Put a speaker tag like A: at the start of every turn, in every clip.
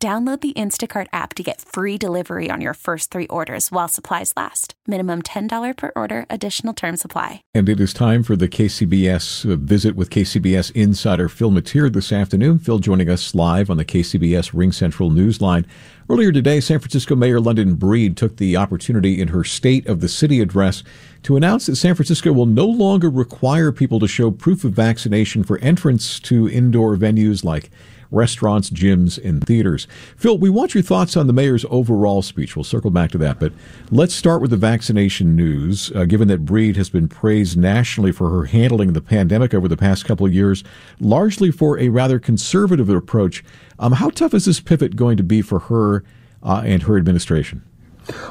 A: Download the Instacart app to get free delivery on your first three orders while supplies last. Minimum $10 per order, additional term supply.
B: And it is time for the KCBS uh, visit with KCBS insider Phil Matier this afternoon. Phil joining us live on the KCBS Ring Central Newsline. Earlier today, San Francisco Mayor London Breed took the opportunity in her State of the City address to announce that San Francisco will no longer require people to show proof of vaccination for entrance to indoor venues like restaurants, gyms, and theaters. Phil, we want your thoughts on the mayor's overall speech. We'll circle back to that, but let's start with the vaccination news. Uh, given that Breed has been praised nationally for her handling of the pandemic over the past couple of years, largely for a rather conservative approach, um, how tough is this pivot going to be for her uh, and her administration?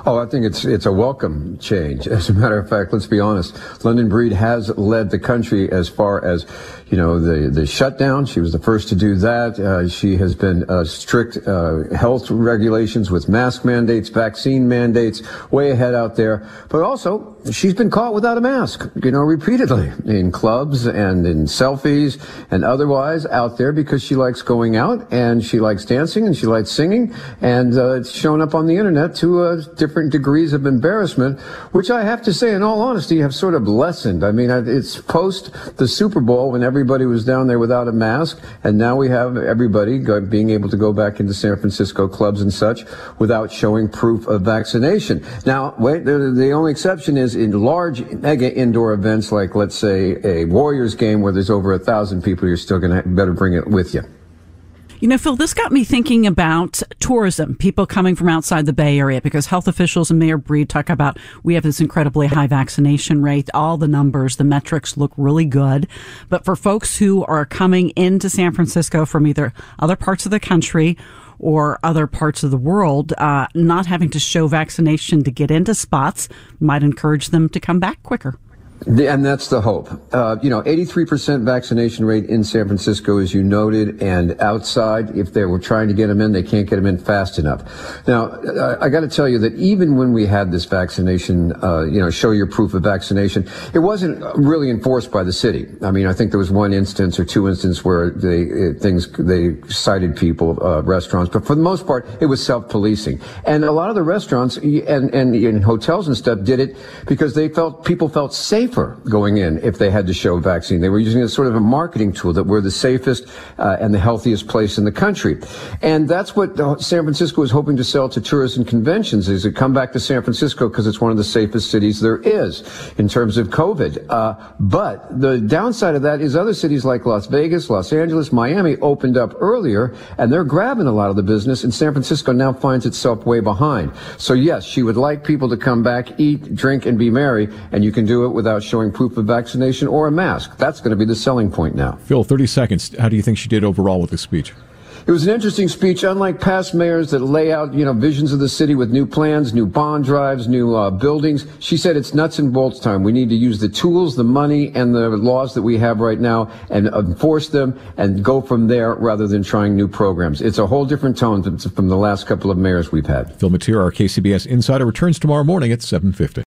C: Oh, I think it's it's a welcome change. As a matter of fact, let's be honest. London Breed has led the country as far as, you know, the the shutdown. She was the first to do that. Uh, she has been uh, strict uh, health regulations with mask mandates, vaccine mandates, way ahead out there. But also, she's been caught without a mask, you know, repeatedly in clubs and in selfies and otherwise out there because she likes going out and she likes dancing and she likes singing and uh, it's shown up on the internet to uh, different degrees of embarrassment, which I have to say, in all honesty, have sort of lessened. I mean, it's post the Super Bowl when everybody was down there without a mask, and now we have everybody being able to go back into San Francisco clubs and such without showing proof of vaccination. Now, wait, the, the only exception is in large mega indoor events like, let's say, a Warriors game where there's over a thousand people, you're still going to better bring it with you.
D: You know, Phil, this got me thinking about tourism, people coming from outside the Bay Area, because health officials and Mayor Breed talk about we have this incredibly high vaccination rate. All the numbers, the metrics look really good. But for folks who are coming into San Francisco from either other parts of the country or other parts of the world, uh, not having to show vaccination to get into spots might encourage them to come back quicker.
C: And that's the hope. Uh, you know, 83% vaccination rate in San Francisco, as you noted, and outside, if they were trying to get them in, they can't get them in fast enough. Now, I, I got to tell you that even when we had this vaccination, uh, you know, show your proof of vaccination, it wasn't really enforced by the city. I mean, I think there was one instance or two instances where they it, things they cited people, uh, restaurants, but for the most part, it was self-policing. And a lot of the restaurants and, and, and hotels and stuff did it because they felt people felt safe safer going in if they had to show vaccine. They were using it as sort of a marketing tool that we're the safest uh, and the healthiest place in the country. And that's what San Francisco is hoping to sell to tourists and conventions is to come back to San Francisco because it's one of the safest cities there is in terms of COVID. Uh, but the downside of that is other cities like Las Vegas, Los Angeles, Miami opened up earlier and they're grabbing a lot of the business and San Francisco now finds itself way behind. So yes, she would like people to come back, eat, drink, and be merry, and you can do it without without showing proof of vaccination or a mask. That's going to be the selling point now.
B: Phil, 30 seconds. How do you think she did overall with the speech?
C: It was an interesting speech, unlike past mayors that lay out, you know, visions of the city with new plans, new bond drives, new uh, buildings. She said it's nuts and bolts time. We need to use the tools, the money, and the laws that we have right now and enforce them and go from there rather than trying new programs. It's a whole different tone from the last couple of mayors we've had.
B: Phil Matier, our KCBS insider, returns tomorrow morning at 750.